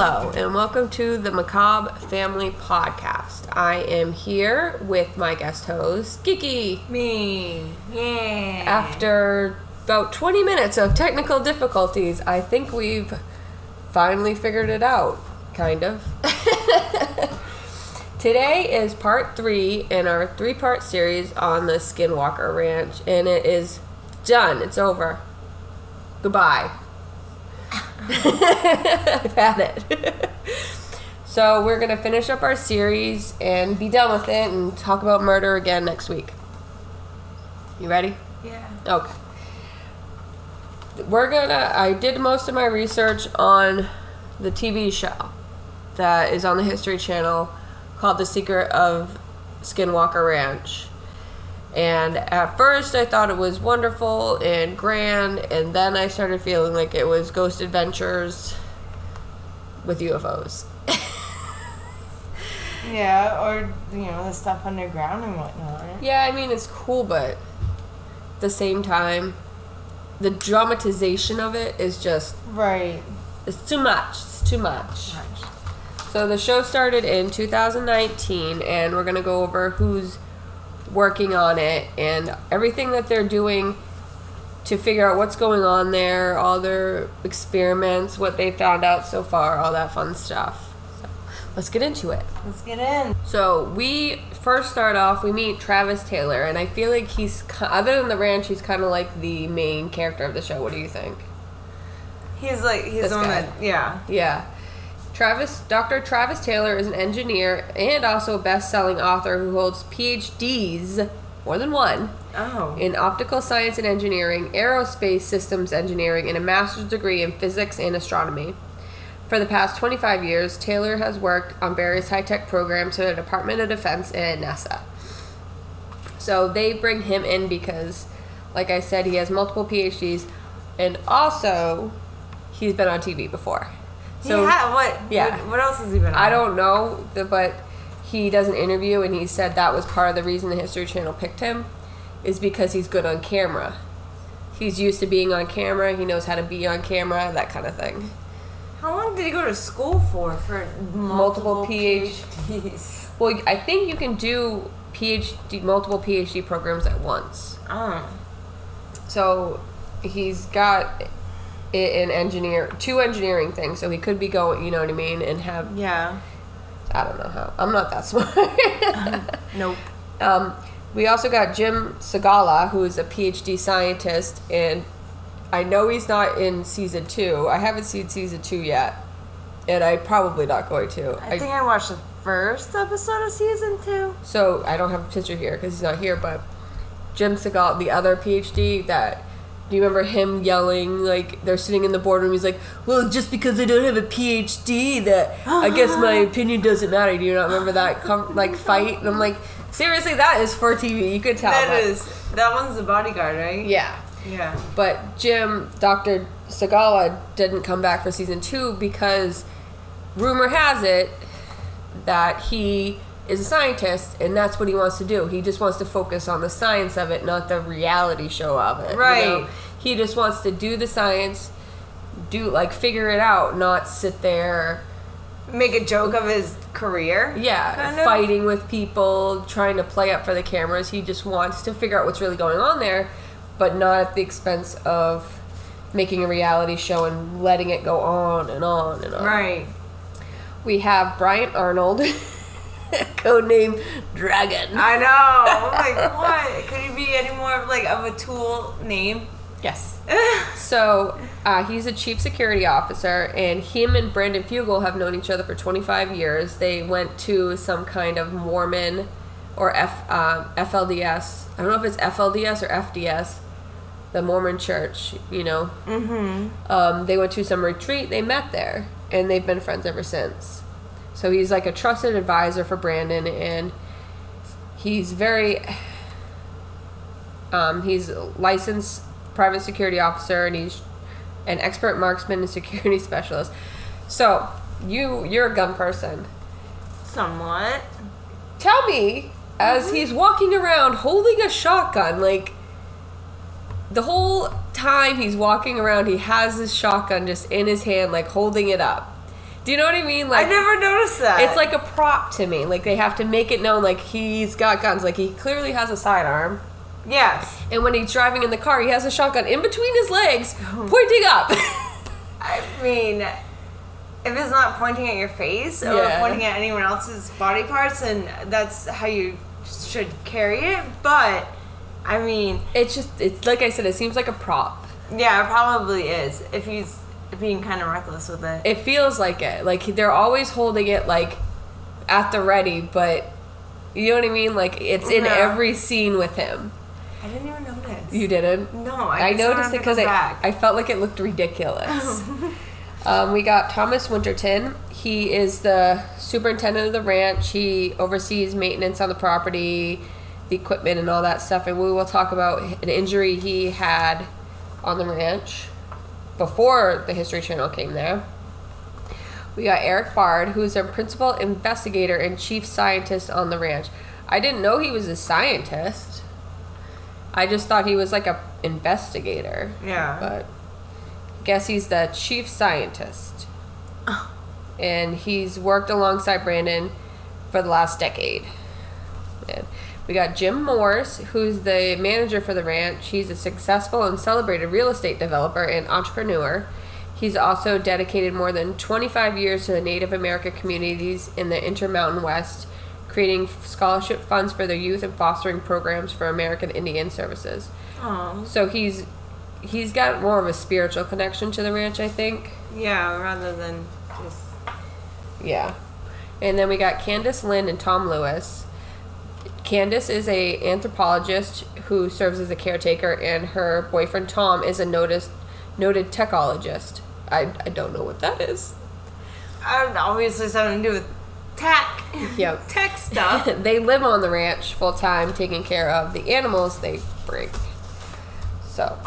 Hello, and welcome to the Macabre Family Podcast. I am here with my guest host, Kiki. Me. Yeah. After about 20 minutes of technical difficulties, I think we've finally figured it out, kind of. Today is part three in our three part series on the Skinwalker Ranch, and it is done. It's over. Goodbye. I've had it. so we're gonna finish up our series and be done with it and talk about murder again next week. You ready? Yeah. Okay. We're gonna. I did most of my research on the TV show that is on the History Channel called The Secret of Skinwalker Ranch. And at first, I thought it was wonderful and grand, and then I started feeling like it was Ghost Adventures with UFOs. Yeah, or you know the stuff underground and whatnot. Yeah, I mean, it's cool, but at the same time, the dramatization of it is just, Right. it's too much. It's too much. So the show started in 2019, and we're gonna go over who's working on it and everything that they're doing to figure out what's going on there, all their experiments, what they found out so far, all that fun stuff. So let's get into it. Let's get in. So we first start off. We meet Travis Taylor, and I feel like he's other than the ranch, he's kind of like the main character of the show. What do you think? He's like he's This the one guy. that yeah. Yeah. Travis, Dr. Travis Taylor is an engineer and also a best-selling author who holds PhDs, more than one, Oh. in optical science and engineering, aerospace systems engineering, and a master's degree in physics and astronomy. For the past 25 years, Taylor has worked on various high-tech programs for the Department of Defense and NASA. So they bring him in because, like I said, he has multiple PhDs, and also he's been on TV before. So what? Yeah. What, what else has he been? On? I don't know, but he does an interview and he said that was part of the reason the History Channel picked him, is because he's good on camera. He's used to being on camera. He knows how to be on camera, that kind of thing. How long did he go to school for? For Multiple multiple, PhDs. Well, I think you can do PhD, multiple PhD programs at once. Oh. So he's got i- an engineer, two engineering things. So he could be going, you know what I mean, and have Yeah. I don't know how. I'm not that smart. Nope. Um, we also got Jim Segala, who is a PhD scientist, and I know he's not in season two. I haven't seen season two yet, and I'm probably not going to. I think I watched the first episode of season two. so I don't have a picture here because he's not here. But Jim Segala, the other PhD, that do you remember him yelling like they're sitting in the boardroom? He's like, "Well, just because I don't have a PhD, that I guess my opinion doesn't matter." Do you not remember that com- like fight? And I'm like, seriously, that is for TV. You could tell. That but- is that one's the bodyguard, right? Yeah. Yeah. But Jim, Dr. Segala, didn't come back for season two because rumor has it that he is a scientist and that's what he wants to do. He just wants to focus on the science of it, not the reality show of it. you Right. know? He just wants to do the science, do like figure it out, not sit there, Make a joke of his career. yeah, kind of? fighting with people, trying to play up for the cameras. He just wants to figure out what's really going on there, but not at the expense of making a reality show and letting it go on and on and on. Right. We have Bryant Arnold, codename Dragon. I know. I'm like, what? Could he be any more of like of a tool name? Yes. So uh, he's a chief security officer, and him and Brandon Fugel have known each other for 25 years. They went to some kind of Mormon or F, uh, FLDS. I don't know if it's FLDS or FDS, the Mormon church, you know. Mm-hmm. Um, they went to some retreat, they met there, and they've been friends ever since. So he's like a trusted advisor for Brandon, and he's very um, he's a licensed private security officer, and he's an expert marksman and security specialist. So you you're a gun person. Somewhat. Tell me, as he's walking around holding a shotgun, like the whole time he's walking around, he has his shotgun just in his hand, like holding it up. Do you know what I mean? Like I never noticed that. it's like a prop to me. Like they have to make it known like he's got guns. Like he clearly has a sidearm. yes. And when he's driving in the car, he has a shotgun in between his legs, pointing up. I mean, if it's not pointing at your face or Yeah. pointing at anyone else's body parts, then that's how you should carry it. But I mean, it's just it's like I said, it seems like a prop. yeah, it probably is if he's being kind of reckless with it. It feels like it. Like they're always holding it like at the ready, but you know what I mean? Like it's in Yeah. every scene with him. I didn't even notice. You didn't? no, I, I noticed it because I. I felt like it looked ridiculous. um, we got Thomas Winterton. He is the superintendent of the ranch. He oversees maintenance on the property, the equipment, and all that stuff. And we will talk about an injury he had on the ranch before the History Channel came there. We got Eric Bard, who's a principal investigator and chief scientist on the ranch. I didn't know he was a scientist. I just thought he was like a investigator. Yeah. But guess he's the chief scientist. And he's worked alongside Brandon for the last decade. And we got Jim Morse, who's the manager for the ranch. He's a successful and celebrated real estate developer and entrepreneur. He's also dedicated more than 25 years to the Native American communities in the Intermountain West, creating scholarship funds for their youth and fostering programs for American Indian Services. Oh, So he's he's got more of a spiritual connection to the ranch, I think. yeah, rather than just. Yeah. And then we got Candace Lynn and Tom Lewis. Candace is a anthropologist who serves as a caretaker, and her boyfriend Tom is a noticed, noted techologist. I, I don't know what that is. Uh, obviously, something to do with tech. Yep. tech stuff. they live on the ranch full time, taking care of the animals they bring. So,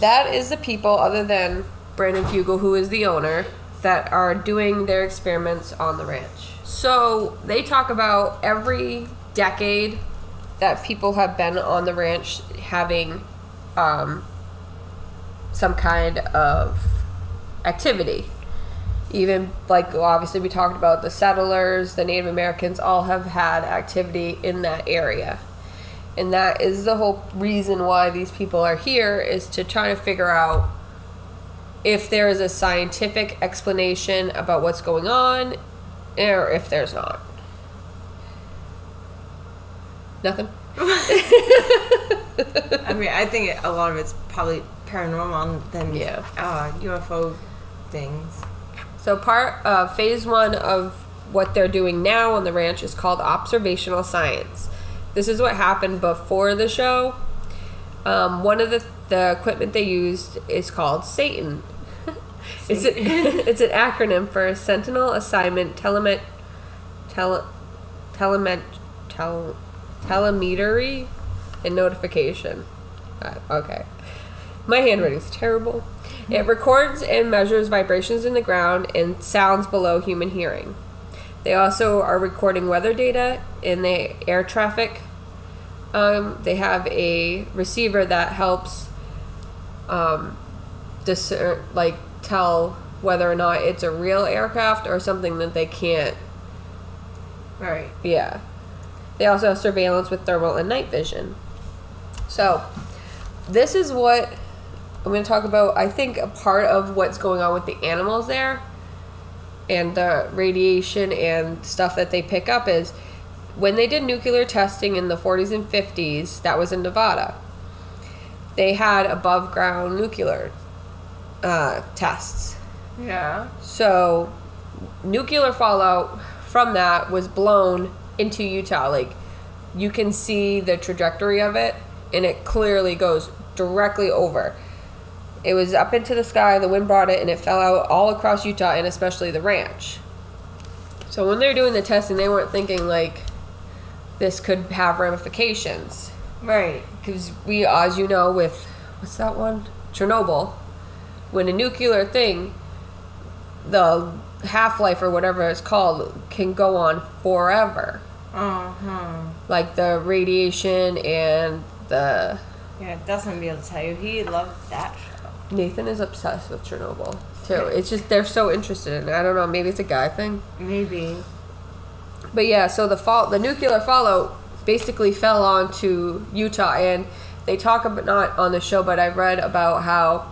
that is the people, other than Brandon Fugel, who is the owner, that are doing their experiments on the ranch. So, they talk about every decade that people have been on the ranch having um, some kind of activity. Even like obviously we talked about the settlers the native americans all have had activity in that area. And that is the whole reason why these people are here is to try to figure out if there is a scientific explanation about what's going on or if there's not nothing I mean, I think a lot of it's probably paranormal than Yeah. uh, UFO things. So part of phase one of what they're doing now on the ranch is called observational science. This is what happened before the show. Um, one of the the equipment they used is called Satan. it's a, it's an acronym for Sentinel Assignment Telemet tele, telemet tel, telemetry and notification. Uh, okay. My handwriting's terrible. It records and measures vibrations in the ground and sounds below human hearing. They also are recording weather data in the air traffic. Um, they have a receiver that helps um, discern, like tell whether or not it's a real aircraft or something that they can't. Right. Yeah. They also have surveillance with thermal and night vision. So, this is what I'm going to talk about. I think a part of what's going on with the animals there and the radiation and stuff that they pick up is when they did nuclear testing in the 40s and 50s, that was in Nevada. They had above ground nuclear uh, tests. Yeah. So, nuclear fallout from that was blown into Utah. Like, you can see the trajectory of it, and it clearly goes directly over. It was up into the sky, the wind brought it, and it fell out all across Utah, and especially the ranch. So, when they were doing the testing, they weren't thinking, like, this could have ramifications. Right. Because we, as you know, with what's that one? Chernobyl. When a nuclear thing, the half life or whatever it's called, can go on forever. Uh huh. Like the radiation and the. Yeah, Dustin would be able to tell you. He loved that show. Nathan is obsessed with Chernobyl. too. It's just they're so interested in it. I don't know. Maybe it's a guy thing. Maybe. But yeah, so the fall, the nuclear fallout basically fell onto Utah, and they talk about not on the show, but I read about how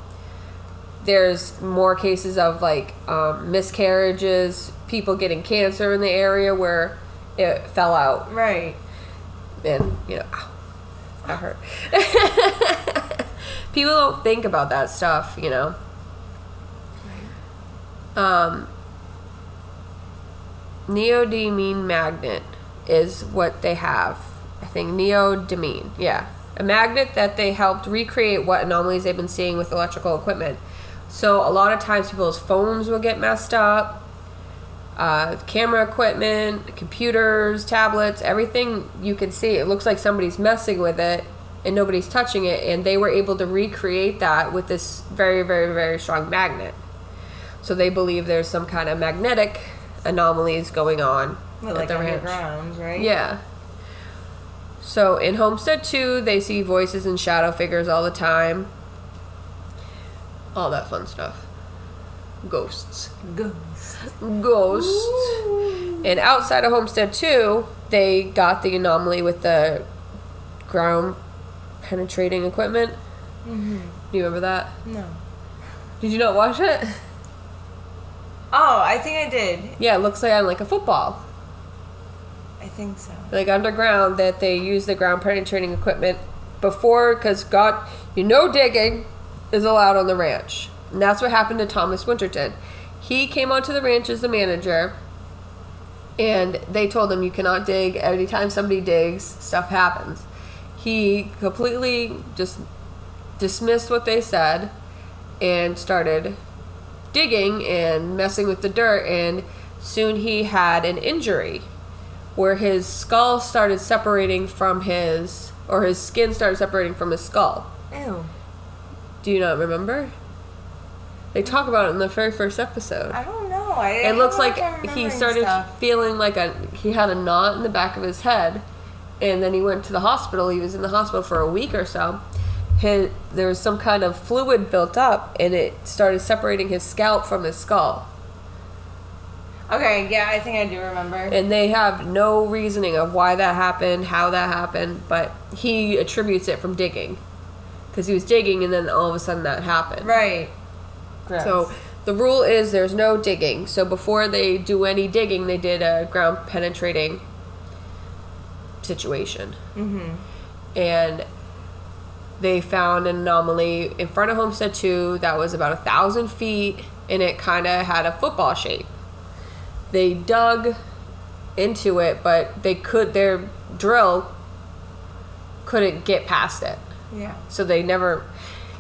there's more cases of like um, miscarriages, people getting cancer in the area where it fell out, Right. and you know, ow, that hurt. people don't think about that stuff, you know. Um, neodymium magnet is what they have. I think neodymium, yeah. A magnet that they helped recreate what anomalies they've been seeing with electrical equipment. So a lot of times people's phones will get messed up, uh, camera equipment, computers, tablets, everything you can see. It looks like somebody's messing with it and nobody's touching it, and they were able to recreate that with this very, very, very strong magnet. So they believe there's some kind of magnetic anomalies going on But at like the ranch. underground, right? Yeah. So in Homestead 2, they see voices and shadow figures all the time. All that fun stuff. Ghosts. Ghosts. Ghosts. And outside of Homestead 2, they got the anomaly with the ground penetrating equipment. Mm-hmm. Do you remember that? No. Did you not watch it? Oh, I think I did. Yeah, it looks like I'm like a football. I think so. like underground that they use the ground penetrating equipment before because God, you know, digging is allowed on the ranch, and that's what happened to Thomas Winterton. He came onto the ranch as the manager, and they told him you cannot dig. Anytime somebody digs, stuff happens. He completely just dismissed what they said and started digging and messing with the dirt, and soon he had an injury where his skull started separating from his or his skin started separating from his skull. Ew. Do you not remember? They talk about it in the very first episode. I don't know. I, It I looks like he started stuff. feeling like a he had a knot in the back of his head, and then he went to the hospital. He was in the hospital for a week or so. His there was some kind of fluid built up, and it started separating his scalp from his skull. Okay, yeah, I think I do remember. and they have no reasoning of why that happened, how that happened, but he attributes it from digging because he was digging, and then all of a sudden that happened. right. So the rule is there's no digging. So before they do any digging, they did a ground penetrating situation, Mm-hmm. and they found an anomaly in front of Homestead Two that was about a thousand feet, and it kind of had a football shape. They dug into it, but they could their drill couldn't get past it. Yeah. So they never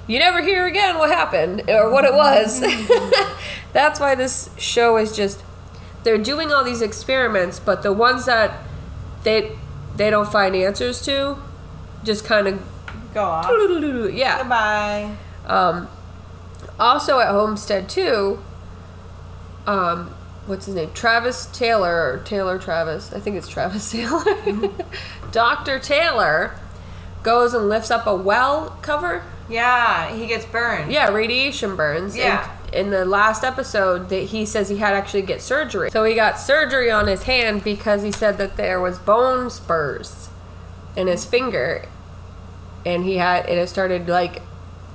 you never hear again what happened or what it was. That's why this show is just they're doing all these experiments, but the ones that they they don't find answers to just kind of Go off. yeah. Goodbye. Um, also at Homestead Two. Um, what's his name? Travis Taylor or Taylor Travis? I think it's Travis Taylor. Doctor Taylor goes and lifts up a well cover. Yeah, he gets burned. Yeah, radiation burns. And Yeah. in the last episode, that he says he had to actually get surgery. So he got surgery on his hand because he said that there was bone spurs in his finger, and he had and it started like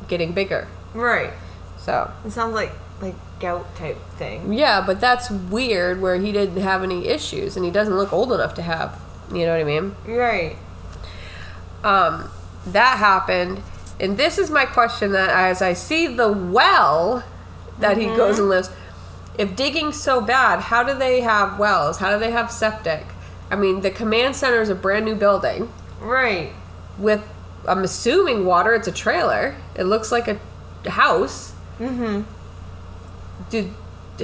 getting bigger. Right. So It sounds like like gout type thing. yeah, but that's weird where he didn't have any issues and he doesn't look old enough to have. You know what I mean? Right. um, that happened. And this is my question that as I see the well that he goes and lives, if digging's so bad, how do they have wells? How do they have septic? I mean, the command center is a brand new building Right. with, I'm assuming water. It's a trailer. It looks like a house. Mm-hmm. Did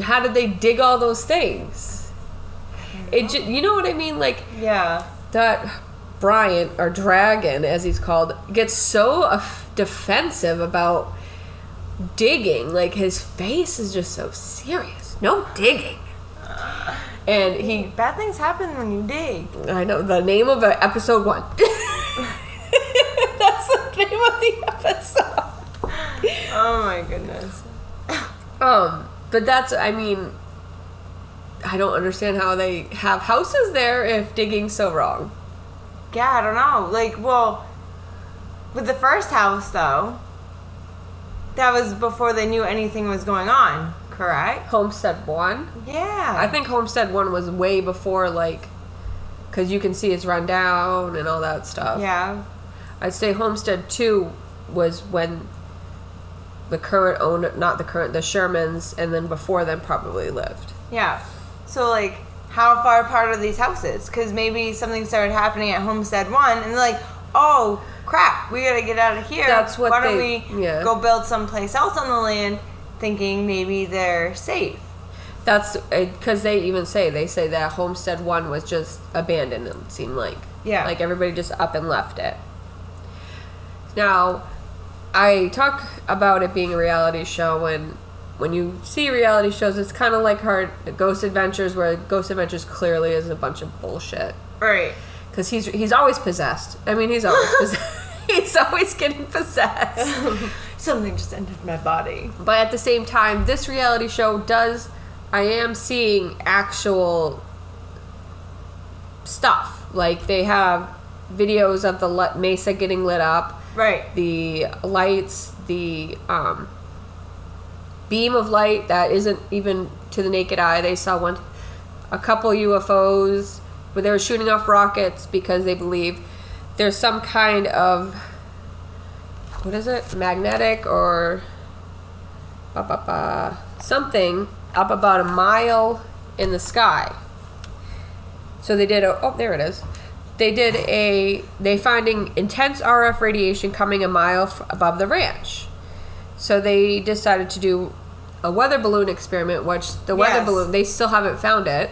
how did they dig all those things? It, ju- you know what I mean? Like Yeah. that Bryant or Dragon, as he's called, gets so af- defensive about digging. Like his face is just so serious. No digging. And he, Bad things happen when you dig. I know the name of episode one. That's the name of the episode. Oh my goodness. Um, But that's, I mean, I don't understand how they have houses there if digging's so wrong. Yeah, I don't know. Like, well, with the first house though, that was before they knew anything was going on. Correct? Homestead 1? Yeah. I think Homestead 1 was way before, like, because you can see it's run down and all that stuff. Yeah. I'd say Homestead 2 was when the current owner, not the current, the Shermans, and then before them probably lived. Yeah. So like, how far apart are these houses? Because maybe something started happening at Homestead One, and they're like, oh crap, we gotta get out of here. That's what Why don't we yeah. go build someplace else on the land, thinking maybe they're safe. That's eh, because they even say they say that Homestead One was just abandoned. It seemed like Yeah. like everybody just up and left it. Now, I talk about it being a reality show when when you see reality shows, it's kind of like her Ghost Adventures, where Ghost Adventures clearly is a bunch of bullshit Right. Because he's he's always possessed. I mean, he's always possessed. he's always getting possessed. Something just entered my body. But at the same time, this reality show does. I am seeing actual stuff. Like they have videos of the mesa getting lit up, Right. the lights, the um, beam of light that isn't even to the naked eye. They saw one, a couple UFOs where they were shooting off rockets because they believe there's some kind of what is it, magnetic or ba, ba, ba, something up about a mile in the sky. So they did a oh there it is. They did a they finding intense RF radiation coming a mile f- above the ranch. So they decided to do a weather balloon experiment, which the weather Yes. balloon they still haven't found it.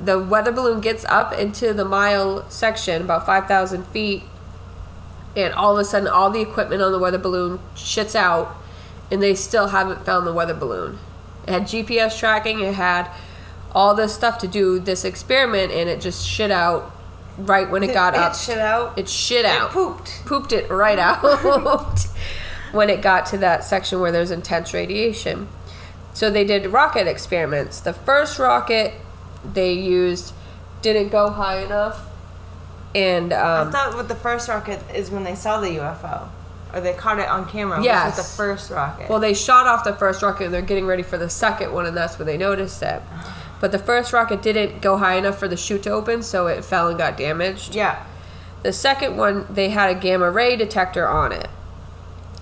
The weather balloon gets up into the mile section, about five thousand feet, and all of a sudden, all the equipment on the weather balloon shits out, and they still haven't found the weather balloon. It had GPS tracking. It had all this stuff to do this experiment, and it just shit out right when it got it up. shit out. It shit out. pooped. Pooped it right out when it got to that section where there's intense radiation. So they did rocket experiments. The first rocket they used didn't go high enough, and I um, thought with the first rocket is when they saw the UFO, or they caught it on camera. with the first rocket. Well, they shot off the first rocket and they're getting ready for the second one, and that's when they noticed it. But the first rocket didn't go high enough for the chute to open, so it fell and got damaged. yeah. The second one, they had a gamma ray detector on it.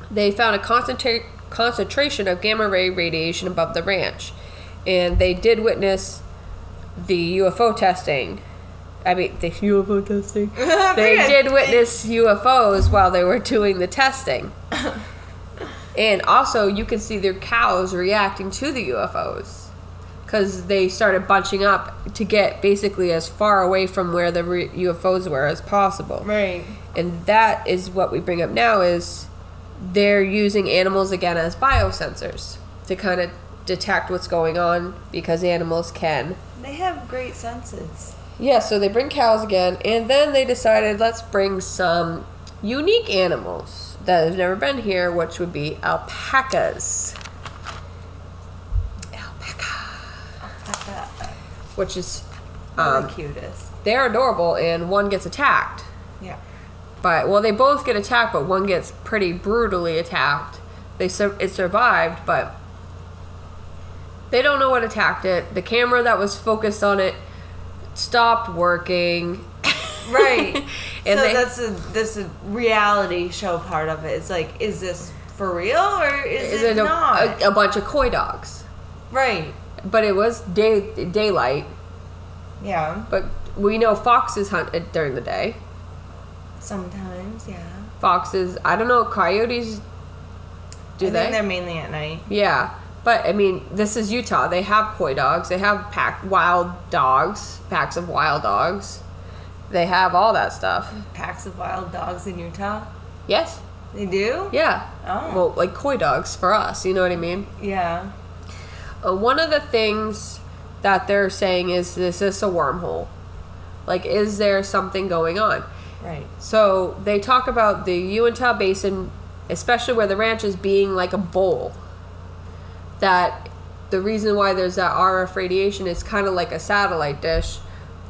They found a concentra- concentration of gamma ray radiation above the ranch, and they did witness the UFO testing. I mean, the UFO testing. they did witness UFOs while they were doing the testing. and also, you can see their cows reacting to the UFOs because they started bunching up to get basically as far away from where the re- UFOs were as possible. Right. And that is what we bring up now is they're using animals again as biosensors to kind of detect what's going on because animals can. They have great senses. Yeah, so they bring cows again, and then they decided let's bring some unique animals that have never been here, which would be alpacas. Alpaca. Which is, um, the cutest. they're adorable, and one gets attacked. Yeah. But well, they both get attacked, but one gets pretty brutally attacked. They sur- it survived, but they don't know what attacked it. The camera that was focused on it stopped working. Right. And so they- that's a this a reality show part of it. It's like, is this for real or is, Is it, it a, not? a, a bunch of koi dogs? right. But it was day daylight. Yeah. But we know foxes hunt it during the day. Sometimes, yeah. Foxes, I don't know, coyotes. Do I they? think they're mainly at night. Yeah, but I mean, this is Utah. They have koi dogs. They have pack wild dogs, packs of wild dogs. They have all that stuff. Packs of wild dogs in Utah. Yes. They do? Yeah. Oh. Well, like koi dogs for us. You know what I mean? Yeah. Uh, one of the things that they're saying is, this is this a wormhole? Like, is there something going on? Right. So they talk about the Uintah Basin, especially where the ranch is, being like a bowl. That the reason why there's that RF radiation is kind of like a satellite dish,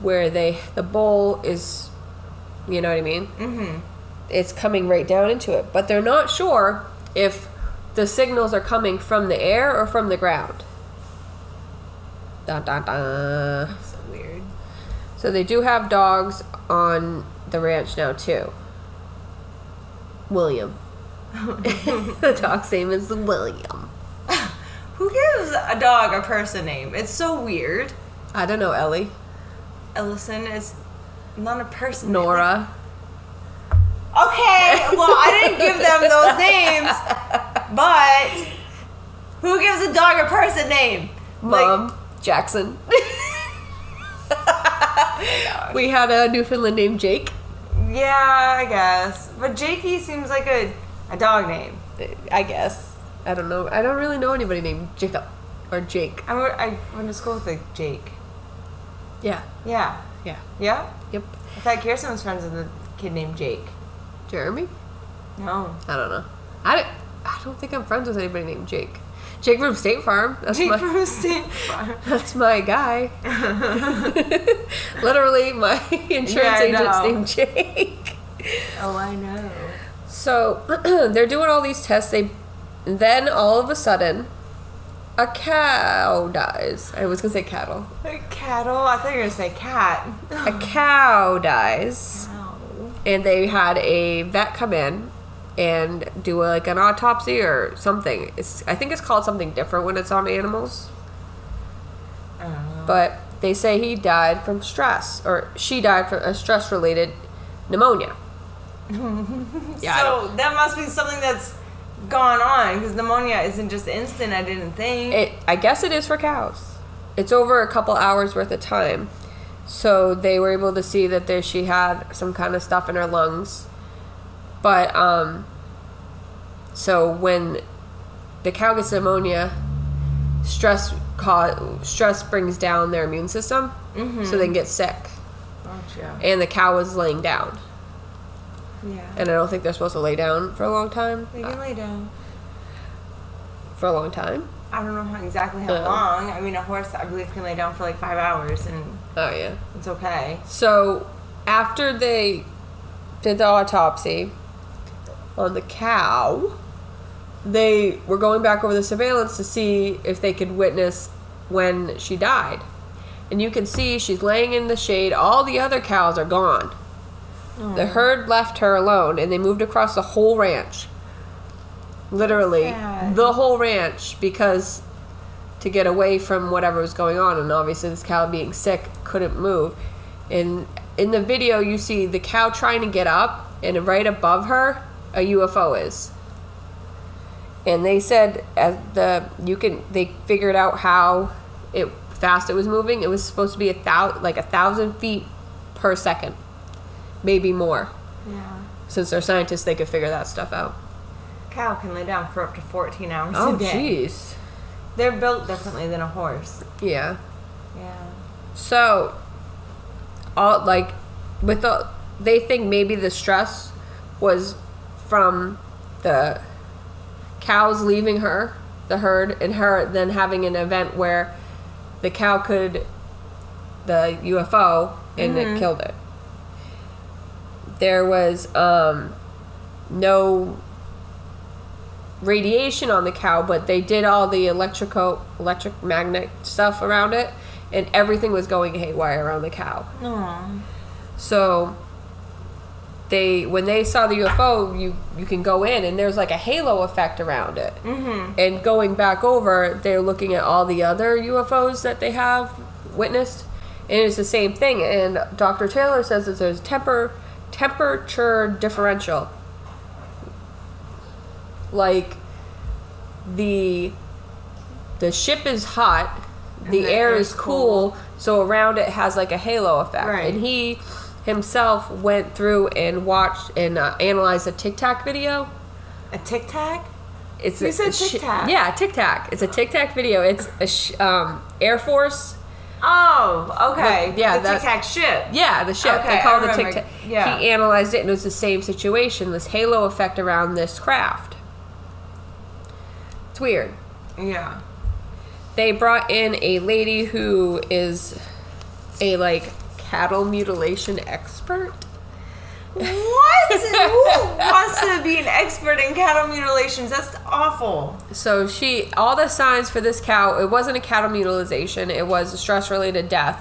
where they the bowl is, you know what I mean? Mm-hmm. It's coming right down into it, but they're not sure if the signals are coming from the air or from the ground. Dun, dun, dun. So weird. So they do have dogs on the ranch now too. William. the dog's name is William. Gives a dog a person name? It's so weird. I don't know, Ellie. Ellison is not a person. name. Nora. Okay, well, I didn't give them those names, but who gives a dog a person name? Mom. Jackson. we had a Newfoundland named Jake. Yeah, I guess. But Jakey seems like a, a dog name. I guess. I don't know. I don't really know anybody named Jacob or Jake. I went, I went to school with like Jake. Yeah. Yeah. Yeah. Yeah? Yep. I thought Kirsten was friends with a kid named Jake. Jeremy? No. I don't know. I don't, I don't think I'm friends with anybody named Jake. Jake from State Farm. That's Jake my from State Farm. that's my guy. Literally, my insurance Yeah, agent's named Jake. Oh, I know. So they're doing all these tests. They then all of a sudden, a cow dies. I was gonna say cattle. Like cattle? I thought you were going to say cat. A cow dies, and they had a vet come in and do like an autopsy or something. It's I think it's called something different when it's on animals. Know. But they say he died from stress, or she died from a stress-related pneumonia. Yeah, so that must be something that's gone on because pneumonia isn't just instant. I didn't think. It, I guess it is for cows. It's over a couple hours worth of time. So they were able to see that there she had some kind of stuff in her lungs. But um so when the cow gets pneumonia, stress ca- stress brings down their immune system, so they can get sick. Gotcha. And the cow was laying down, Yeah. and I don't think they're supposed to lay down for a long time. They can lay down. For a long time. I don't know how, exactly how Uh. long. I mean, a horse, I believe, can lay down for like five hours and Oh yeah. it's okay. So after they did the autopsy on the cow, they were going back over the surveillance to see if they could witness when she died. And you can see she's laying in the shade. All the other cows are gone. The herd left her alone and they moved across the whole ranch. Literally, sad. the whole ranch because to get away from whatever was going on and obviously this cow being sick couldn't move. And in the video you see the cow trying to get up and right above her a UFO is. And they said as the you can they figured out how it fast it was moving. It was supposed to be a thou like a thousand feet per second, maybe more. Yeah. Since they're scientists, they could figure that stuff out. Cow can lay down for up to 14 hours Oh, a day. jeez. They're built differently than a horse. Yeah. Yeah. So, all like with the they think maybe the stress was from the cows leaving her, the herd, and her then having an event where the cow could the UFO and it mm-hmm. killed it. There was um no radiation on the cow, but they did all the electrical electric magnet stuff around it, and everything was going haywire around the cow. Aw. So they when they saw the UFO, you you can go in and there's like a halo effect around it. Mm-hmm. And going back over, they're looking at all the other UFOs that they have witnessed, and it's the same thing. And Dr. Taylor says that there's temper temperature differential. Like the the ship is hot, the the air air is is cool, so around it has like a halo effect. Right. And he himself went through and watched and uh, analyzed a Tic Tac video. A tic tac? It's You a, said a Tic Tac. Yeah, Tic Tac. It's a Tic Tac video. It's a sh- um, Air Force. Oh, okay. But, yeah, the tic tac ship. Yeah, the ship. Okay, they call it the Tic Tac. Yeah. He analyzed it and it was the same situation. This halo effect around this craft. It's weird. Yeah. they brought in a lady who is a like cattle mutilation expert. What? Who wants to be an expert in cattle mutilations? That's awful. So she, all the signs for this cow, it wasn't a cattle mutilation. It was a stress-related death.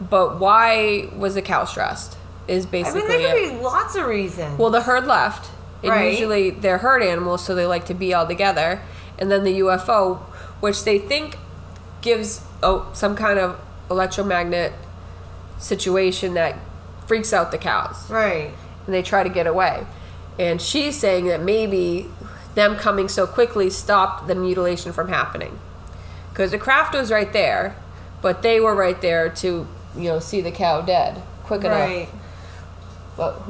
But why was the cow stressed? Is basically. I mean, there it. could be lots of reasons. Well, the herd left. And Right. usually they're herd animals, so they like to be all together. And then the UFO, which they think gives oh, some kind of electromagnet situation that freaks out the cows. right. And they try to get away. And she's saying that maybe them coming so quickly stopped the mutilation from happening. Because the craft was right there, but they were right there to, you know, see the cow dead quick enough. Right. But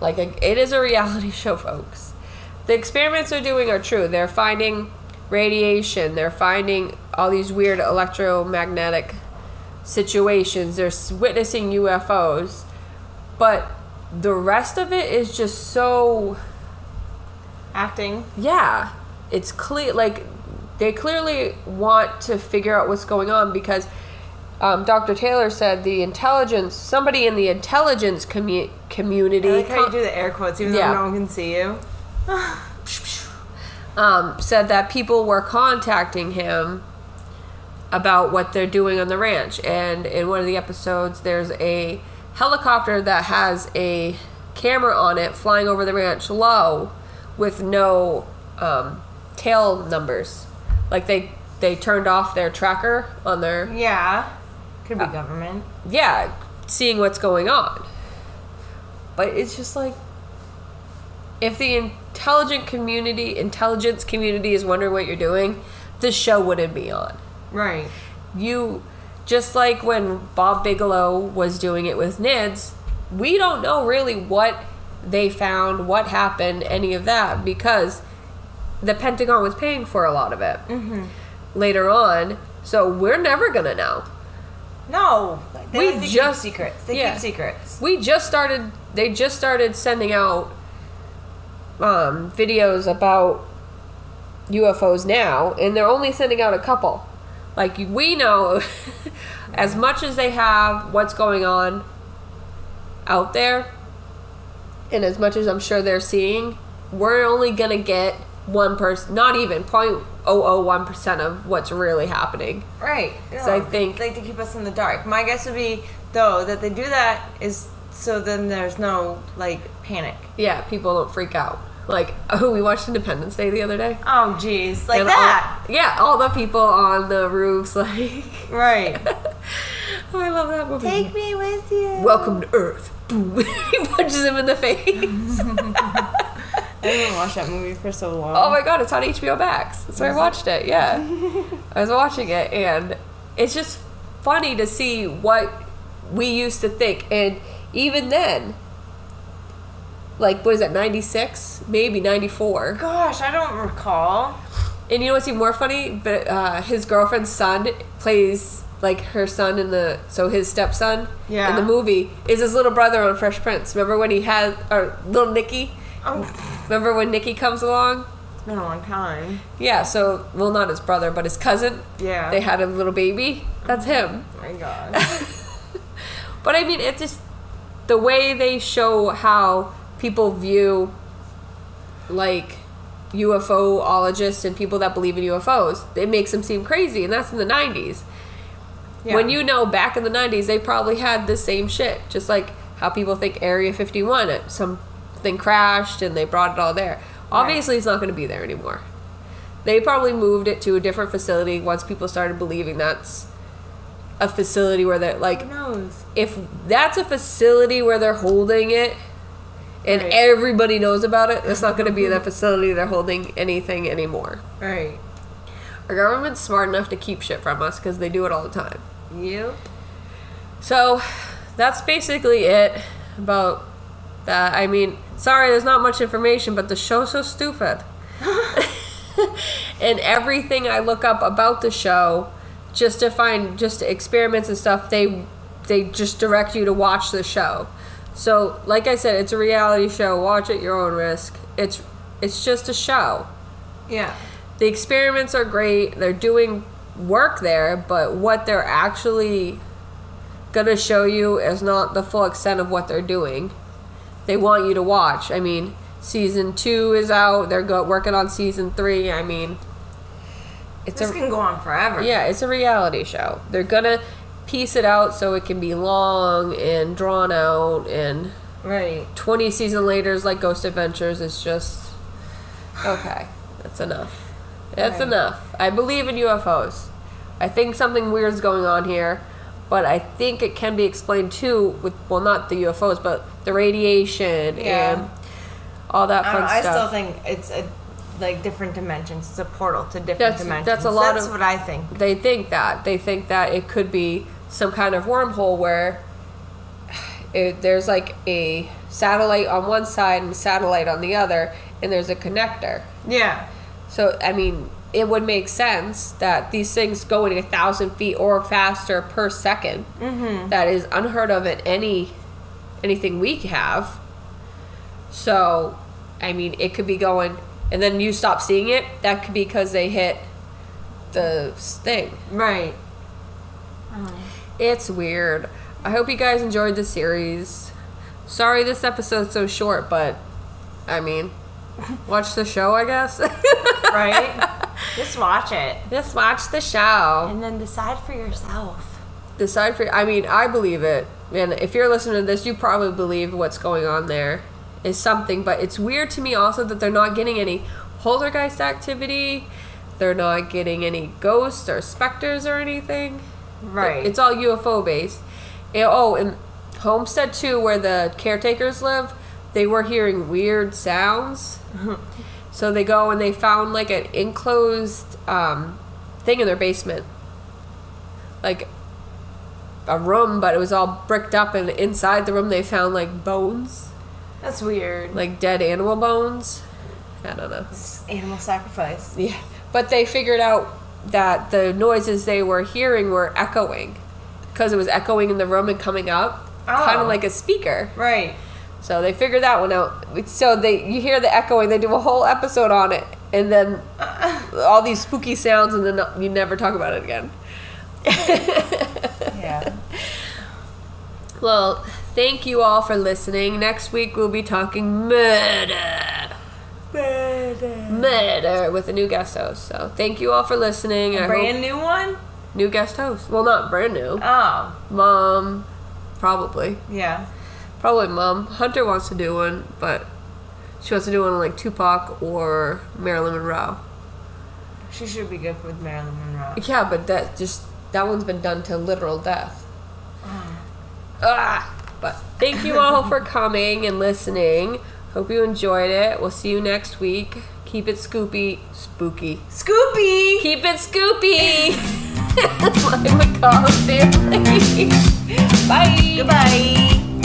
like it is a reality show, folks. The experiments they're doing are true. They're finding radiation. They're finding all these weird electromagnetic situations. They're witnessing UFOs, but the rest of it is just so Acting. yeah. It's clear like they clearly want to figure out what's going on because um, Dr. Taylor said the intelligence, somebody in the intelligence commu- community, I like how you do the air quotes even Yeah. though no one can see you. um, said that people were contacting him about what they're doing on the ranch. And in one of the episodes, there's a helicopter that has a camera on it flying over the ranch low with no um, tail numbers. Like they they turned off their tracker on their Yeah. Could be government. yeah, seeing what's going on. But it's just like if the intelligent community, intelligence community is wondering what you're doing, this show wouldn't be on. Right. You just like when Bob Bigelow was doing it with NIDS, we don't know really what they found, what happened, any of that because the Pentagon was paying for a lot of it later on. So we're never gonna know. No. They We just- keep secrets. They yeah. keep secrets. we just started they just started sending out um, videos about UFOs now and they're only sending out a couple like we know as much as they have what's going on out there and as much as I'm sure they're seeing we're only gonna get one person not even 0.001% of what's really happening Right. So I think- they like to keep us in the dark. My guess would be though that they do that is so then there's no like panic. yeah people don't freak out like oh we watched Independence Day the other day Oh jeez, like And that. All, yeah, all the people on the roofs, like. Right. oh, I love that movie. Take me with you. Welcome to Earth. Boom. he punches him in the face. I didn't watch that movie for so long. oh my god, it's on HBO Max. So I watched it. Yeah, I was watching it, and it's just funny to see what we used to think, and even then, like, what is that? Ninety six, maybe ninety four. Gosh, I don't recall. And you know what's even more funny? But uh, his girlfriend's son plays like her son in the so his stepson Yeah. in the movie is his little brother on Fresh Prince. Remember when he had or little Nicky? Oh, Remember when Nicky comes along? it's been a long time. Yeah. So well, not his brother, but his cousin. Yeah. They had a little baby. That's him. Oh my god. But I mean, it's just the way they show how people view like UFOologists and people that believe in UFOs. It makes them seem crazy, and that's in the 90s. When you know back in the 90s, they probably had the same shit. Just like how people think Area 51, something crashed and they brought it all there. Obviously, it's not going to be there anymore. They probably moved it to a different facility once people started believing that's a facility where they're like, if that's a facility where they're holding it and Right. everybody knows about it, it's not going to be the mm-hmm. facility they're holding anything anymore. Right. Our government's smart enough to keep shit from us because they do it all the time. You? So that's basically it about that. I mean, sorry, there's not much information, but the show's so stupid. and everything I look up about the show, just to find just experiments and stuff, they they just direct you to watch the show. So, like I said, it's a reality show. Watch at your own risk. It's it's just a show Yeah. the experiments are great. They're doing work there, but what they're actually gonna show you is not the full extent of what they're doing. They want you to watch. I mean, season two is out. They're go- working on season three. I mean, it's This a can go on forever. yeah, it's a reality show. They're gonna piece it out so it can be long and drawn out and Right. 20 season later is like Ghost Adventures. It's just okay. That's enough. That's Right. enough. I believe in UFOs. I think something weird is going on here, but I think it can be explained too with well, not the UFOs, but the radiation Yeah. and all that I, fun don't know, I still think it's a like different dimensions. It's a portal to different That's- dimensions. that's a lot That's of- what I think. they think that they think that it could be some kind of wormhole where it, there's like a satellite on one side and a satellite on the other, and there's a connector. Yeah. So I mean, it would make sense that these things going a thousand feet or faster per 2nd Mm-hmm. That is unheard of in any anything we have. So, I mean, it could be going, and then you stop seeing it. That could be because they hit the thing. Right. It's weird. I hope you guys enjoyed the series. Sorry this episode's so short, but I mean, watch the show, I guess. Right. Just watch it Just watch the show. and then decide for yourself. Decide for. I mean, I believe it, and if you're listening to this, you probably believe what's going on there is something. But it's weird to me also that they're not getting any poltergeist activity. They're not getting any ghosts or specters or anything. Right. It's all UFO based. And, oh, and Homestead Two, where the caretakers live, they were hearing weird sounds. so they go and they found like an enclosed um, thing in their basement, like a room, but it was all bricked up, and inside the room they found like bones, That's weird. like dead animal bones. I don't know. It's animal sacrifice. Yeah, but they figured out that the noises they were hearing were echoing because it was echoing in the room and coming up, kind Oh. of like a speaker. Right. So they figured that one out. So they you hear the echoing. They do a whole episode on it, and then all these spooky sounds, and then you never talk about it again. Yeah. Well, thank you all for listening. Next week we'll be talking murder. Murder with a new guest host. So thank you all for listening. I Brand new one? new guest host. Well, not brand new. Oh. Mom, probably. Yeah. Probably mom. Hunter wants to do one, but she wants to do one on like Tupac or Marilyn Monroe. She should be good with Marilyn Monroe. Yeah, but that just that one's been done to literal death. Ah, but thank you all for coming and listening. Hope you enjoyed it. We'll see you next week. Keep it scoopy, spooky. Scoopy! Keep it scoopy. Macabre family. Bye. Goodbye.